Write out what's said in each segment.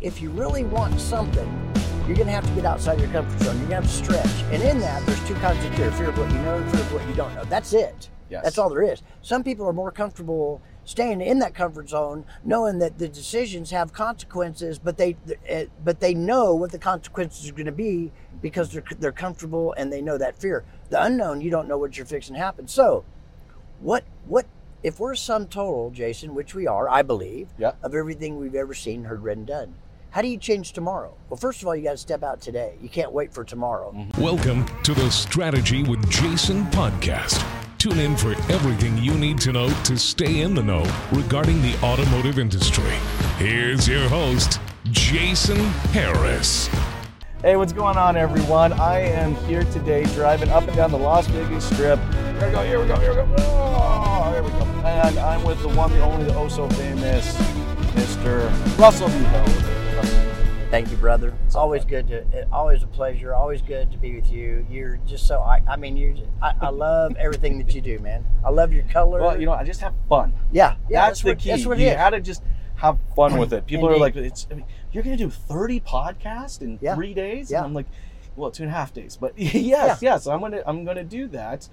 if you really want something, you're going to have to get outside your comfort zone. You're going to have to stretch. And in that, there's two kinds of fear fear of what you know and fear of what you don't know. That's it. Yes. That's all there is. Some people are more comfortable staying in that comfort zone, knowing that the decisions have consequences, but they eh, but they know what the consequences are going to be because they're they're comfortable and they know that fear. The unknown, you don't know what you're fixing to happen. So, what what if we're sum total, Jason, which we are, I believe, Yeah. of everything we've ever seen, heard, read, and done? How do you change tomorrow? Well, first of all, you got to step out today. You can't wait for tomorrow. Mm-hmm. Welcome to the Strategy with Jason podcast. Tune in for everything you need to know to stay in the know regarding the automotive industry. Here's your host, Jason Harris. Hey, what's going on, everyone? I am here today driving up and down the Las Vegas Strip. Here we go, here we go, here we go. Oh, here we go. And I'm with the one, the only, the oh so famous Mr. Russell Vivo. Thank you, brother. It's always good to, it, always a pleasure. Always good to be with you. You're just so, I, I mean, you're, just, I, I love everything that you do, man. I love your color. Well, you know, I just have fun. yeah, yeah. that's, the what, key. That's what you it is. had to just have fun with it. People are like, "It's I mean, you're going to do 30 podcasts in Yeah. three days?" Yeah. And I'm like, "Well, two and a half days." But yes, yes, I'm gonna I'm gonna do that.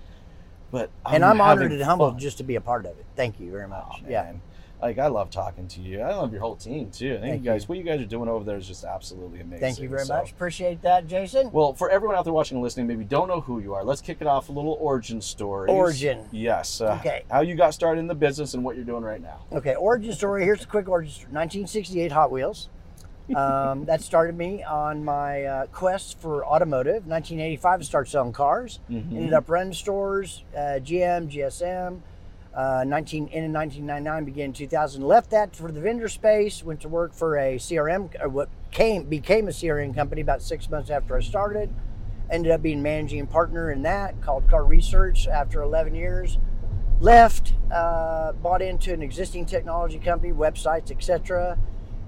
But and I'm honored and humbled fun. just to be a part of it. Thank you very much. Oh, yeah. Like I love talking to you. I love your whole team too. I think Thank you guys, you. what you guys are doing over there is just absolutely amazing. Thank you very So- much. Appreciate that, Jason. Well, for everyone out there watching and listening, maybe don't know who you are. Let's kick it off a little origin story. Origin. Yes. Uh, Okay. How you got started in the business and what you're doing right now. Okay, origin story. Here's a quick origin story. 1968 Hot Wheels. Um, that started me on my uh, quest for automotive. 1985, I started selling cars. Mhm. Ended up running stores, uh, GM, GSM. Uh, 19 in 1999, began in 2000. Left that for the vendor space. Went to work for a CRM, or what came became a CRM company about six months after I started. Ended up being managing partner in that called Car Research after 11 years left, uh, bought into an existing technology company, websites, etc.,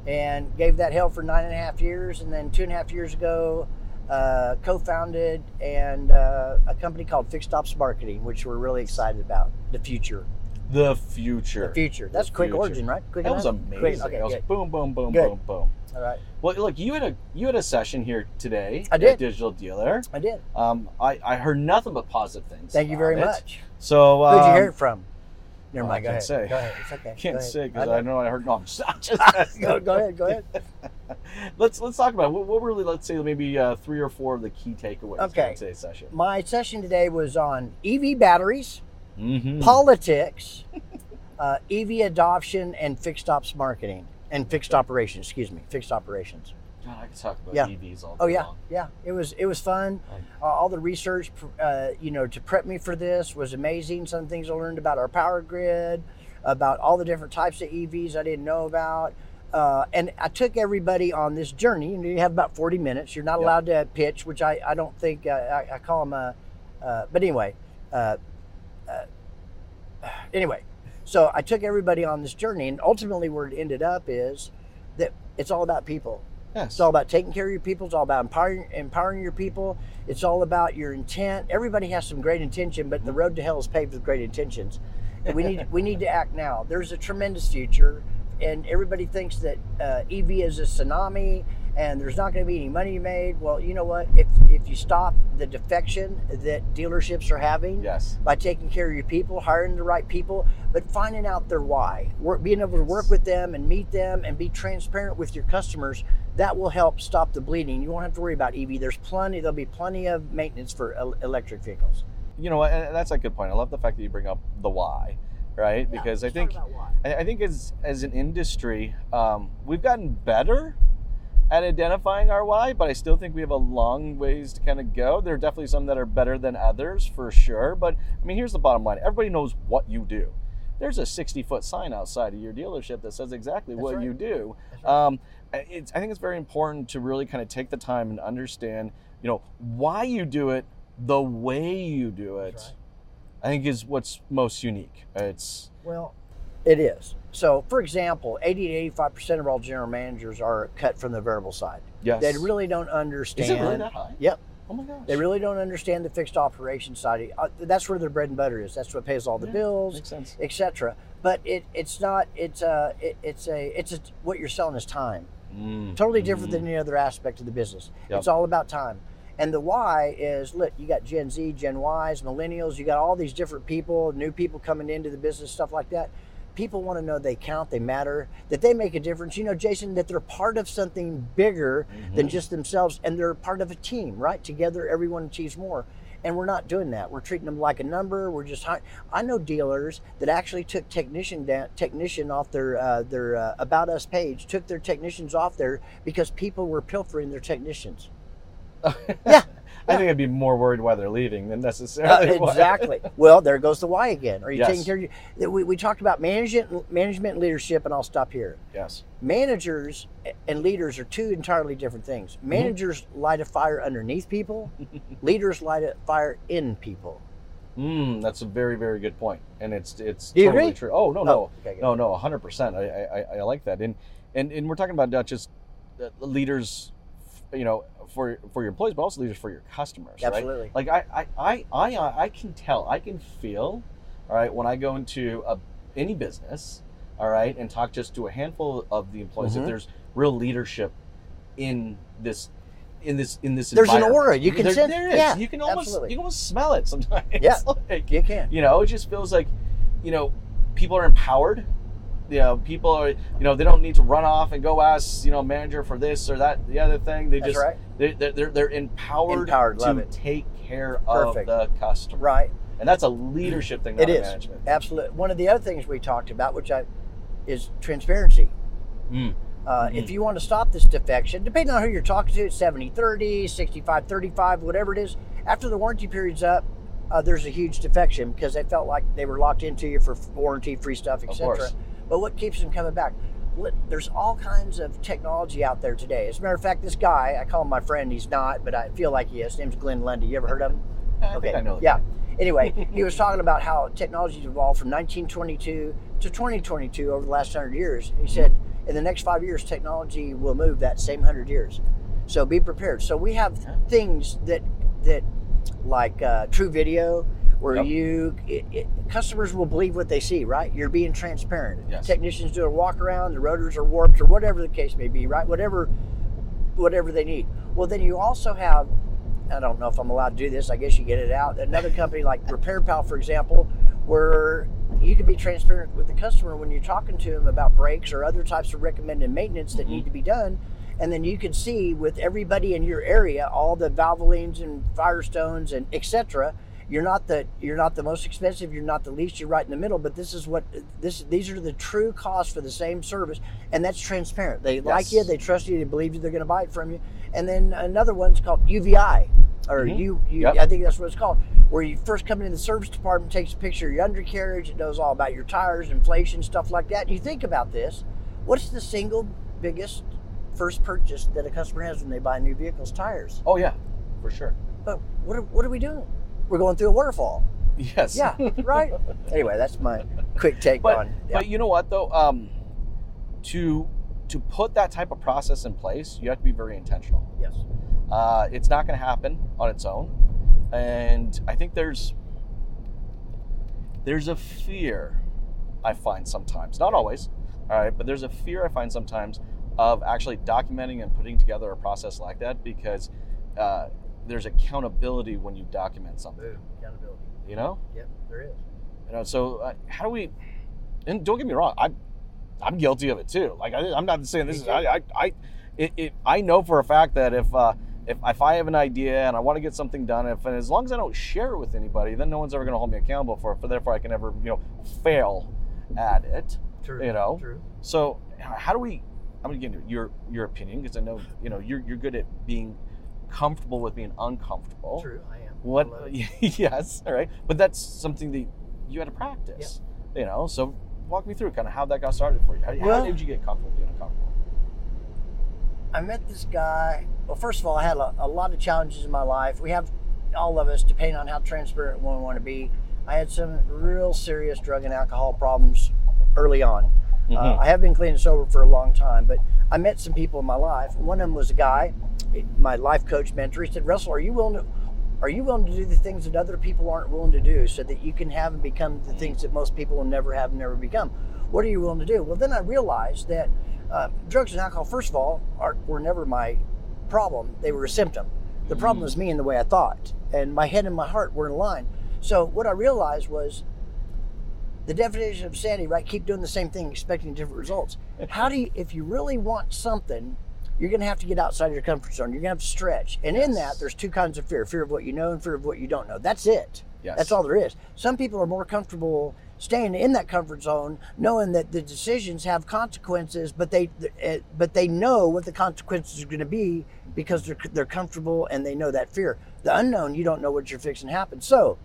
and gave that hell for nine and a half years. And then two and a half years ago, uh, co-founded and uh, a company called Fixed Ops Marketing, which we're really excited about the future. The future. The future. The That's quick future. origin, right? Quick That was amazing. Quick, Okay, that was good. boom, boom, boom, Good. boom, boom. All right. Well, look, you had a you had a session here today. I did. Digital Dealer. I did. Um, I, I heard nothing but positive things. Thank you very it. much. So, Who'd you um, hear it from? Never oh, mind. I Go can't ahead. say. Go ahead. It's okay. Can't Go ahead. say because know. I know I heard. No, I'm just. I'm just go, go ahead. Go ahead. let's let's talk about what, what really let's say maybe uh, three or four of the key takeaways Okay. from today's session. My session today was on EV batteries. Mm-hmm. politics, uh, EV adoption, and fixed ops marketing and fixed operations. Excuse me, fixed operations. God, I could talk about Yeah. EVs all day Oh yeah, long. yeah. It was it was fun. Uh, all the research, uh, you know, to prep me for this was amazing. Some things I learned about our power grid, about all the different types of EVs I didn't know about. Uh, and I took everybody on this journey. And you have about 40 minutes. You're not Yeah. allowed to pitch, which I, I don't think uh, I, I call them. Uh, uh, but anyway, uh, anyway, so I took everybody on this journey, and ultimately where it ended up is that it's all about people. Yes. It's all about taking care of your people. It's all about empowering, empowering your people. It's all about your intent. Everybody has some great intention, but the road to hell is paved with great intentions. And we need we need to act now. There's a tremendous future, and everybody thinks that uh, EV is a tsunami and there's not going to be any money made. Well, you know what? If if you stop the defection that dealerships are having, yes. by taking care of your people, hiring the right people, but finding out their why, work, being able to work with them and meet them and be transparent with your customers, that will help stop the bleeding. You won't have to worry about EV. There's plenty, there'll be plenty of maintenance for electric vehicles. You know? And that's a good point. I love the fact that you bring up the why, right? Yeah, because I think talk about why. I I think as as an industry, um, we've gotten better at identifying our why, but I still think we have a long ways to kind of go. There are definitely some that are better than others for sure. But I mean, here's the bottom line: everybody knows what you do. There's a 60 foot sign outside of your dealership that says exactly That's what right. you do. Right. Um, it's, I think it's very important to really kind of take the time and understand, you know, why you do it, the way you do it. Right. I think is what's most unique. It's Well, it is. So, for example, 80 to 85% of all general managers are cut from the variable side. yes. They really don't understand. Is it really that high? Yep. Oh my gosh. They really don't understand the fixed operation side. Uh, That's where their bread and butter is. That's what pays all the Yeah, bills, makes sense. etc. But it, it's not. It's uh, it, it's a it's a, what you're selling is time. Mm. Totally different than any other aspect of the business. Yep. It's all about time. And the why is look, you got Gen Z, Gen Ys, millennials, you got all these different people, new people coming into the business, stuff like that. People want to know they count, they matter, that they make a difference. You know, Jason, that they're part of something bigger than just themselves and they're part of a team, right? Together, everyone achieves more. And we're not doing that. We're treating them like a number. We're just. hi- I know dealers that actually took technician down, technician off their uh, their uh, about us page, took their technicians off there because people were pilfering their technicians. yeah, I think I'd be more worried why they're leaving than uh, necessarily why- exactly. well, there goes the why again. Are you Yes. taking care of you? We, we talked about management, management, and leadership, and I'll stop here. yes. Managers and leaders are two entirely different things. Mm-hmm. Managers light a fire underneath people. leaders light a fire in people. Mm, that's a very, very good point, and it's it's Do totally true. Oh no, Oh, no, okay, no, no, hundred percent. I, I, I like that, and and and we're talking about not just uh, leaders, you know, for for your employees, but also leaders for your customers. right? Absolutely. Like I, I, I, I, I can tell, I can feel, all right, when I go into a any business, all right, and talk just to a handful of the employees, Mhm. if there's real leadership in this. In this, in this, There's an aura. You can There- sense- there is. yeah, you can almost, absolutely. you can almost smell it sometimes. Yeah. like, You can. you know, it just feels like, you know, people are empowered. You know, people are, you know, they don't need to run off and go ask, you know, manager for this or that, the other thing. They That's just, right. they, they're, they're, they're empowered, Empowered, to take care of the customer. Right. And that's a leadership thing, It a management. absolutely one of the other things we talked about, which I is transparency. Mm. Uh, If you want to stop this defection, depending on who you're talking to, it's 70 30, 65 35, whatever it is, after the warranty period's up, uh, there's a huge defection because they felt like they were locked into you for warranty free stuff, etc. But what keeps them coming back? There's all kinds of technology out there today. As a matter of fact, this guy, I call him my friend, he's not, but I feel like he is. His name's Glenn Lundy. You ever heard of him? I think I know. Yeah. guy. Anyway, he was talking about how technology's evolved from 1922 to 2022 over the last hundred years. He said, in the next five years, technology will move that same hundred years. So be prepared. So we have things that that like uh, TruVideo, where Yep. you it, it, customers will believe what they see. Right? You're being transparent. Yes. Technicians do a walk around. The rotors are warped, or whatever the case may be. Right? Whatever whatever they need. Well, then you also have, I don't know if I'm allowed to do this, I guess you get it out. Another company like RepairPal, for example, where you can be transparent with the customer when you're talking to them about brakes or other types of recommended maintenance that mm-hmm. need to be done. And then you can see with everybody in your area, all the Valvolines and Firestones and etc. You're not the you're not the most expensive. You're not the least. You're right in the middle. But this is what this these are the true costs for the same service, and that's transparent. They like you. They trust you. They believe you. They're going to buy it from you. And then another one's called UVeye, or Mhm. U, U Yep. I think that's what it's called. Where you first come into the service department, takes a picture of your undercarriage. It knows all about your tires, inflation, stuff like that. And you think about this: what's the single biggest first purchase that a customer has when they buy a new vehicle's tires? Oh yeah, for sure. But what are, what are we doing? We're going through a waterfall. Yes. Yeah, right. anyway, that's my quick take but on. Yeah. but you know what though um to to put that type of process in place you have to be very intentional yes. uh, it's not going to happen on its own and i think there's there's a fear i find sometimes not always all right but there's a fear i find sometimes of actually documenting and putting together a process like that because uh, there's accountability when you document something Boom. Accountability. you know Yep, there is. you know, so uh, how do we? And don't get me wrong, I'm I'm guilty of it too. Like I, I'm not saying this is I I I, it, it, I know for a fact that if uh, if if I have an idea and I want to get something done, if and as long as I don't share it with anybody, then no one's ever going to hold me accountable for it. For therefore, I can never you know fail at it. True. You know? True. So how do we? I'm going to get into your your opinion because I know you know you're you're good at being comfortable with being uncomfortable. True. I am. What? it. yes. All right. But that's something that you had to practice. You know. So walk me through kind of how that got started for you. How, how did you get comfortable being uncomfortable? I met this guy. Well, first of all, I had a, a lot of challenges in my life. We have all of us, depending on how transparent we want to be. I had some real serious drug and alcohol problems early on. Uh, Mhm. I have been clean and sober for a long time, but I met some people in my life. One of them was a guy, my life coach mentor. He said, "Russell, are you willing to?" Are you willing to do the things that other people aren't willing to do so that you can have and become the things that most people will never have and never become? What are you willing to do? Well, then I realized that Uh, drugs and alcohol, first of all, are, were never my problem. They were a symptom. The problem was me and the way I thought, and my head and my heart were in line. So what I realized was the definition of sanity, right? Keep doing the same thing, expecting different results. How do you, if you really want something, you're going to have to get outside your comfort zone. You're going to have to stretch. And in that, there's two kinds of fear fear of what you know and fear of what you don't know. That's it. Yes. That's all there is. Some people are more comfortable staying in that comfort zone, knowing that the decisions have consequences, but they uh, but they know what the consequences are going to be because they're they're comfortable and they know that fear. The unknown, you don't know what you're fixing to happen. So,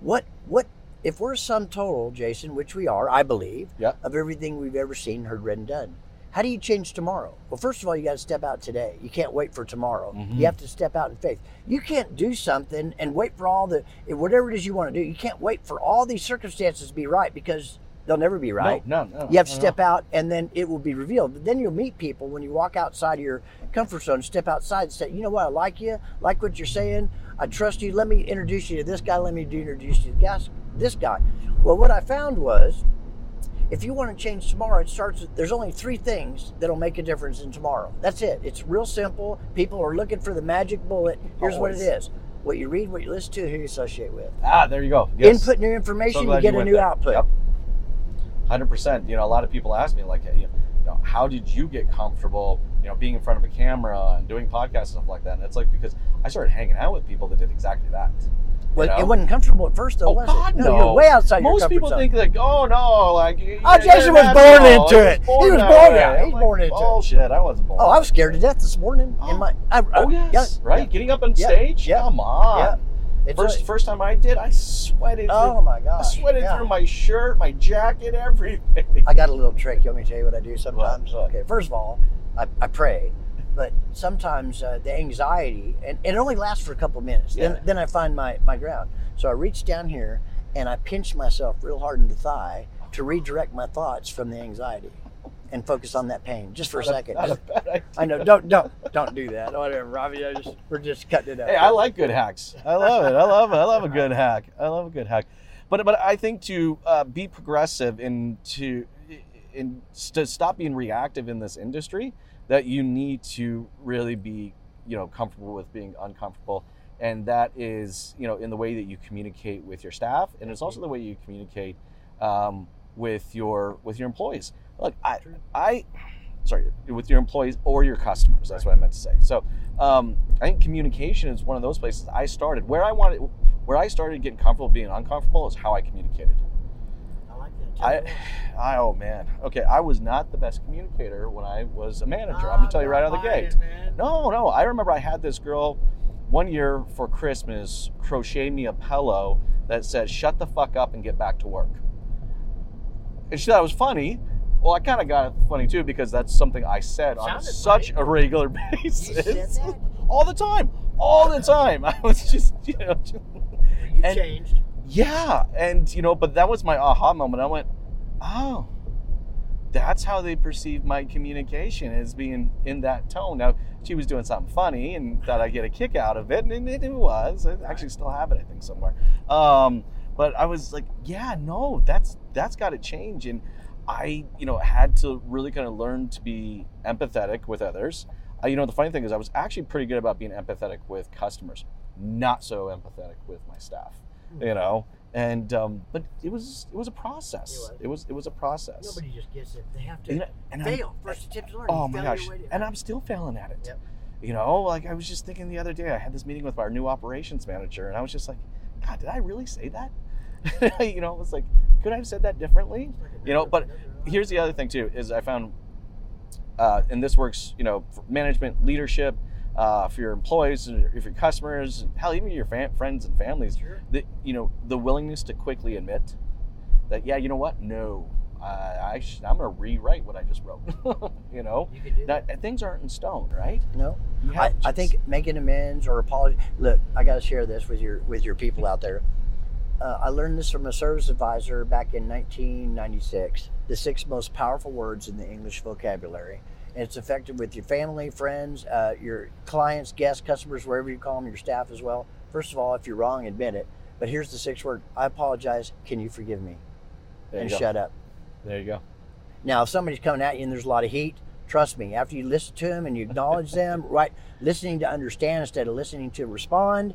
what what if we're a sum total, Jason, which we are, I believe, of everything we've ever seen, heard, read, and done. How do you change tomorrow? Well, first of all, you got to step out today. You can't wait for tomorrow. Mm-hmm. You have to step out in faith. You can't do something and wait for all the whatever it is you want to do. You can't wait for all these circumstances to be right because they'll never be right. No, no, no. You have to no, no. step out and then it will be revealed. But then you'll meet people when you walk outside of your comfort zone, step outside and say, you know what, I like you, like what you're saying, I trust you. Let me introduce you to this guy, let me introduce you to the gas- this guy. Well, what I found was if you want to change tomorrow, it starts with there's only three things that'll make a difference in tomorrow. That's it. It's real simple. People are looking for the magic bullet. Here's what it is. What you read, what you listen to, who you associate with. Ah, there you go. Yes. Input new So information, you glad get a new there. output. Yep. Hundred percent. You know, a lot of people ask me like, you know, how did you get comfortable, you know, being in front of a camera and doing podcasts and stuff like that? And it's like because I started hanging out with people that did exactly that. Well, know? it wasn't comfortable at first, though, Oh was God, it? no! you're way outside your Most comfort people zone. think like, oh no, like. Oh, Jason was born into it. He was born- yeah, he's born into it. Bullshit! I wasn't born. Oh, I was scared to death this morning. Oh. In my, I, I, Oh yes, yeah, right. yeah. Getting up on Yeah, stage. yeah, Come on. yeah. It's First, like- first time I did, I sweated. oh through, my I sweated yeah. through my shirt, my jacket, everything. I got a little trick. You want me to tell you what I do sometimes? What? Okay, first of all, I, I pray, but sometimes uh, the anxiety, and, and it only lasts for a couple minutes. Yeah. Then, then I find my, my ground. So I reach down here and I pinch myself real hard in the thigh to redirect my thoughts from the anxiety and focus on that pain just for a second. Not a idea. I know. Don't don't don't do that. Whatever, Robbie. I just we're just cutting it up. Hey, I like good hacks. I love it. I love it. I love a good hack. I love a good hack. But but I think to uh, be progressive and to in to stop being reactive in this industry, that you need to really be you know comfortable with being uncomfortable, and that is you know in the way that you communicate with your staff, and it's also the way you communicate um, with your with your employees. Look, I I sorry with your employees or your customers. That's what I meant to say. So um, I think communication is one of those places I started where I wanted where I started getting comfortable being uncomfortable is how I communicated. I like that. Tell me I, oh man, okay, I was not the best communicator when I was a manager. I'm gonna tell you right out of the gate. No, no. I remember I had this girl one year for Christmas crochet me a pillow that said "Shut the fuck up and get back to work." And she thought it was funny. Well, I kind of got it funny too because that's something I said on Sounded such funny. a regular basis, all the time, all the time. I was just, you know, just- You and- changed. Yeah, and you know, but that was my aha moment. I went, oh, that's how they perceive my communication as being in that tone. Now she was doing something funny and thought I'd get a kick out of it, and it, it was. I actually still have it, I think, somewhere. Um, but I was like, yeah, no, that's that's got to change, and I, you know, had to really kind of learn to be empathetic with others. Uh, you know, the funny thing is, I was actually pretty good about being empathetic with customers, not so empathetic with my staff. You know, and um, but it was it was a process. It was. It was it was a process. Nobody just gets it. They have to You know, and I'm- fail. First attempt to learn. Oh my gosh! And I'm still failing at it. Yep. You know, like I was just thinking the other day, I had this meeting with our new operations manager, and I was just like, God, did I really say that? you know, it was like, could I have said that differently? You know, but here's the other thing too: is I found, uh, and this works, you know, for management, leadership, uh, for your employees, and if your customers, hell, even your fam- friends and families, Sure. that you know, the willingness to quickly admit that, yeah, you know what, no, I, I sh- I'm going to rewrite what I just wrote. you know, You can do that. that things aren't in stone, right? No, I, I think making amends or apology. Look, I got to share this with your with your people out there. Uh, I learned this from a service advisor back in 1996. The six most powerful words in the English vocabulary, and it's effective with your family, friends, uh, your clients, guests, customers, wherever you call them, your staff as well. First of all, if you're wrong, admit it. But here's the sixth word: I apologize. Can you forgive me? There and shut up. There you go. Now, if somebody's coming at you and there's a lot of heat, Trust me. After you listen to them and you acknowledge them, right, listening to understand instead of listening to respond.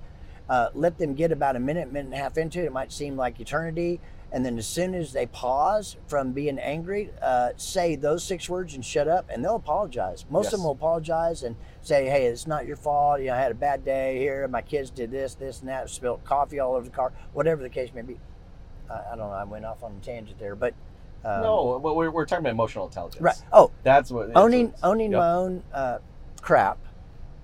Uh, let them get about a minute, minute and a half into it. It might seem like eternity. And then as soon as they pause from being angry, uh, say those six words and shut up, and they'll apologize. Most of them will apologize and say, "Hey, it's not your fault. You know, I had a bad day here. My kids did this, this, and that. Spilled coffee all over the car. Whatever the case may be." I, I don't know. I went off on a tangent there, but um, no, but we're, we're talking about emotional intelligence. right. Oh, That's what owning owning yep. my own uh, crap,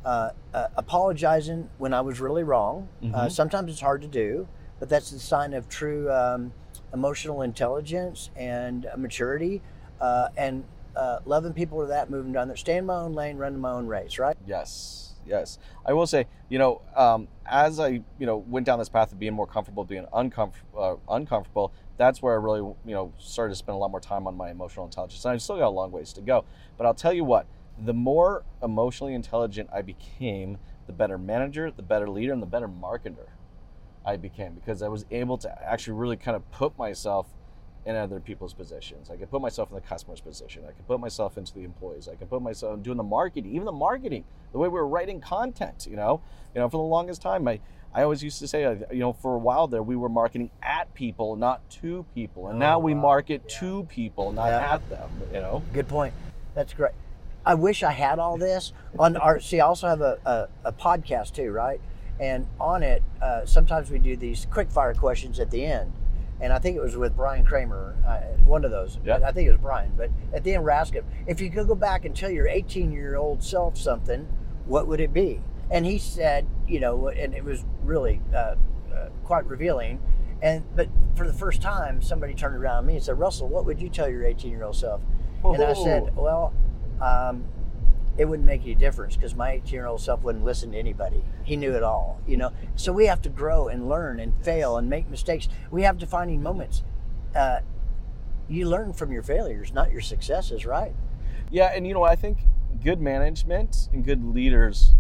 uh, uh, apologizing when I was really wrong. Uh, Mhm. sometimes it's hard to do, but that's the sign of true um, emotional intelligence and uh, maturity, uh, and uh, loving people to that, moving down there, stay in my own lane, running my own race. Right? Yes, yes. I will say, you know, um, as I, you know, went down this path of being more comfortable, being uncomf- uh, uncomfortable, that's where I really, you know, started to spend a lot more time on my emotional intelligence. And I've still got a long ways to go. But I'll tell you what, the more emotionally intelligent I became, the better manager, the better leader, and the better marketer I became because I was able to actually really kind of put myself in other people's positions. I could put myself in the customer's position. I could put myself into the employees. I could put myself doing the marketing, even the marketing, the way we were writing content. You know, you know, for the longest time, I I always used to say, uh, you know, for a while there, we were marketing at people, not to people, and Oh, now we wow. market Yeah. to people, not Yeah. at them. You know. Good point. That's great. I wish I had all this on our. See, I also have a, a, a podcast too, right? And on it, uh, sometimes we do these quick fire questions at the end. And I think it was with Brian Kramer, uh, one of those. Yeah. I think it was Brian. But at the end, we're asking if you could go back and tell your 18 year old self something, what would it be? And he said, you know, and it was really uh, uh, quite revealing. And but for the first time, somebody turned around to me and said, Russell, what would you tell your 18 year old self? And I said, well, um, it wouldn't make any difference because my 18 year old self wouldn't listen to anybody. He knew it all, you know. So we have to grow and learn and fail and make mistakes. We have defining moments. Uh, you learn from your failures, not your successes, right? Yeah, and you know, I think good management and good leaders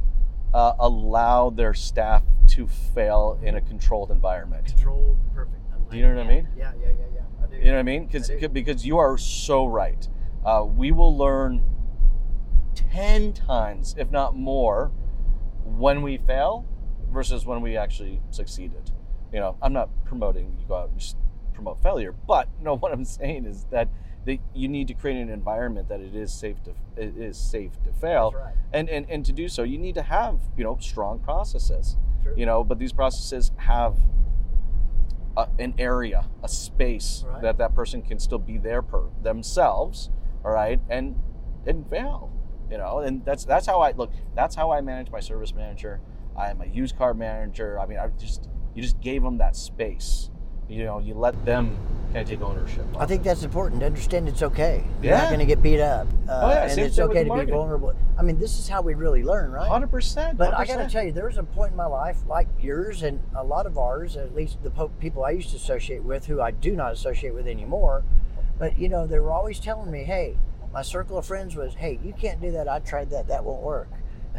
uh, allow their staff to fail in a controlled environment. Controlled, perfect. Do you know what I mean? Yeah, yeah, yeah, yeah. I do. You know what I mean? Because because you are so right. Uh, we will learn ten times, if not more, when we fail versus when we actually succeeded. You know, I'm not promoting you go out and just promote failure, but you no, what I'm saying is that that you need to create an environment that it is safe to it is safe to fail, right. and and and to do so, you need to have you know strong processes True. you know but these processes have a, an area a space Right. that that person can still be there per themselves all right and and fail you know and that's that's how i look that's how i manage my service manager i am a used car manager i mean i just you just gave them that space you know you let them kind of take ownership I think that's important to understand it's okay. You're not going to get beat up. Uh, Oh, yeah, and same it's okay to be vulnerable. I mean, this is how we really learn, right? 100% But I got to tell you, there was a point in my life, like yours and a lot of ours, at least the po- people I used to associate with, who I do not associate with anymore. But you know, they were always telling me, "Hey, my circle of friends was, hey, you can't do that. I tried that. That won't work."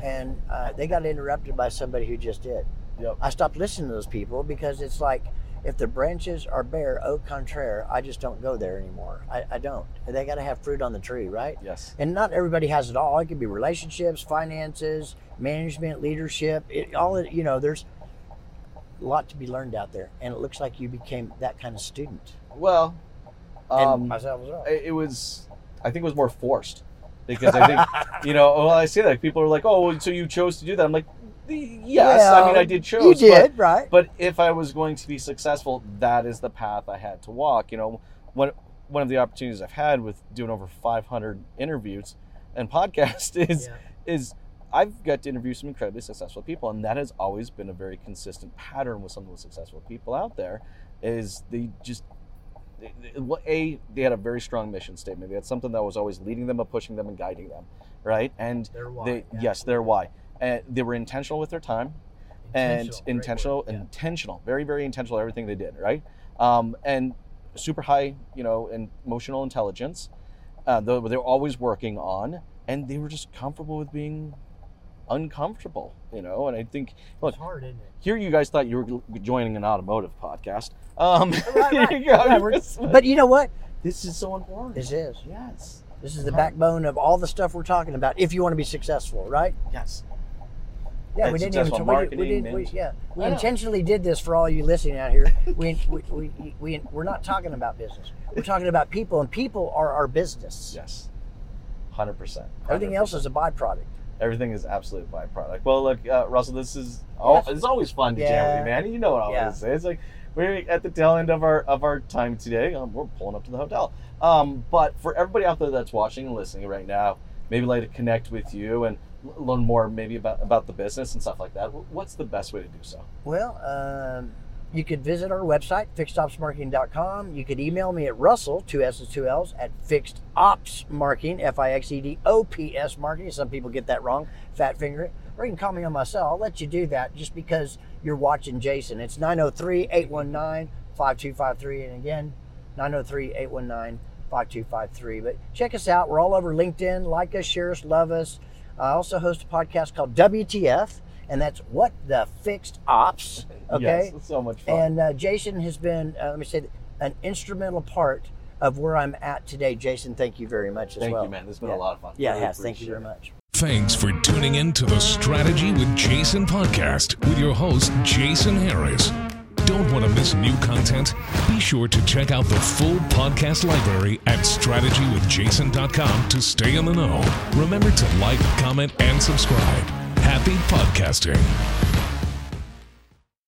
And uh, they got interrupted by somebody who just did. Yep. I stopped listening to those people because it's like, if the branches are bare, au contraire, I just don't go there anymore. I, I don't. They got to have fruit on the tree, right? yes and not everybody has it all. It could be relationships, finances, management, leadership. It, all you know, there's a lot to be learned out there, and it looks like you became that kind of student. well um, myself as well. it was i think it was more forced because i think you know well i say that people are like oh so you chose to do that i'm like "Y- yes i mean i did choose. You but- did, right? but if I was going to be successful, that is the path I had to walk. You know, one one of the opportunities I've had with doing over 500 interviews and podcasts is Yeah. is I've got to interview some incredibly successful people, and that has always been a very consistent pattern with some of the successful people out there. Is they just well, a they had a very strong mission statement. They had something that was always leading them, and pushing them, and guiding them, right? And Their why, they yeah. yes, their why. And they were intentional with their time and Intentional, great intentional, yeah. intentional, very, very intentional. Everything they did, right? Um, and super high, you know, and emotional intelligence. Uh, they were always working on, and they were just comfortable with being uncomfortable, you know. And I think, look, It's hard, isn't it? here you guys thought you were joining an automotive podcast. Um, Right, right, you right, But you know what? this is so important. This is. Yes. This is the backbone of all the stuff we're talking about. If you want to be successful, right? Yes. Yeah, And we didn't even. successful We, did, we, did, we, yeah, we I know. intentionally did this for all you listening out here. We, we, we, we, we're not talking about business. We're talking about people, and people are our business. Yes. Hundred percent. Everything else is a byproduct. Everything is absolute byproduct. Well, look, uh, Russell, this is Yes. it's always fun to jam with you, man. You know what I Yeah. always say. It's like we're at the tail end of our of our time today. Um, we're pulling up to the hotel. Um, but for everybody out there that's watching and listening right now, maybe like to connect with you and learn more maybe about about the business and stuff like that. What's the best way to do so? Well, um, you could visit our website, fixedopsmarketing.com. You could email me at Russell, two S's, two L's, at fixed ops marketing. Some people get that wrong, fat finger it. Or you can call me on my cell. I'll let you do that just because you're watching Jason. It's 903 819 5253. And again, 903 819 5253. But check us out. We're all over LinkedIn. Like us, share us, love us. I also host a podcast called WTF, and that's What the Fixed Ops. Okay. Yes, it's so much fun. And uh, Jason has been, uh, let me say, an instrumental part of where I'm at today. Jason, thank you very much as Thank well. you, man. This has been Yeah. a lot of fun. Yeah, it Really has. Thank you very much. Thanks for tuning in to the Strategy with Jason podcast with your host, Jason Harris. Don't want to miss new content? Be sure to check out the full podcast library at strategywithjason.com to stay in the know. Remember to like, comment, and subscribe. Happy podcasting.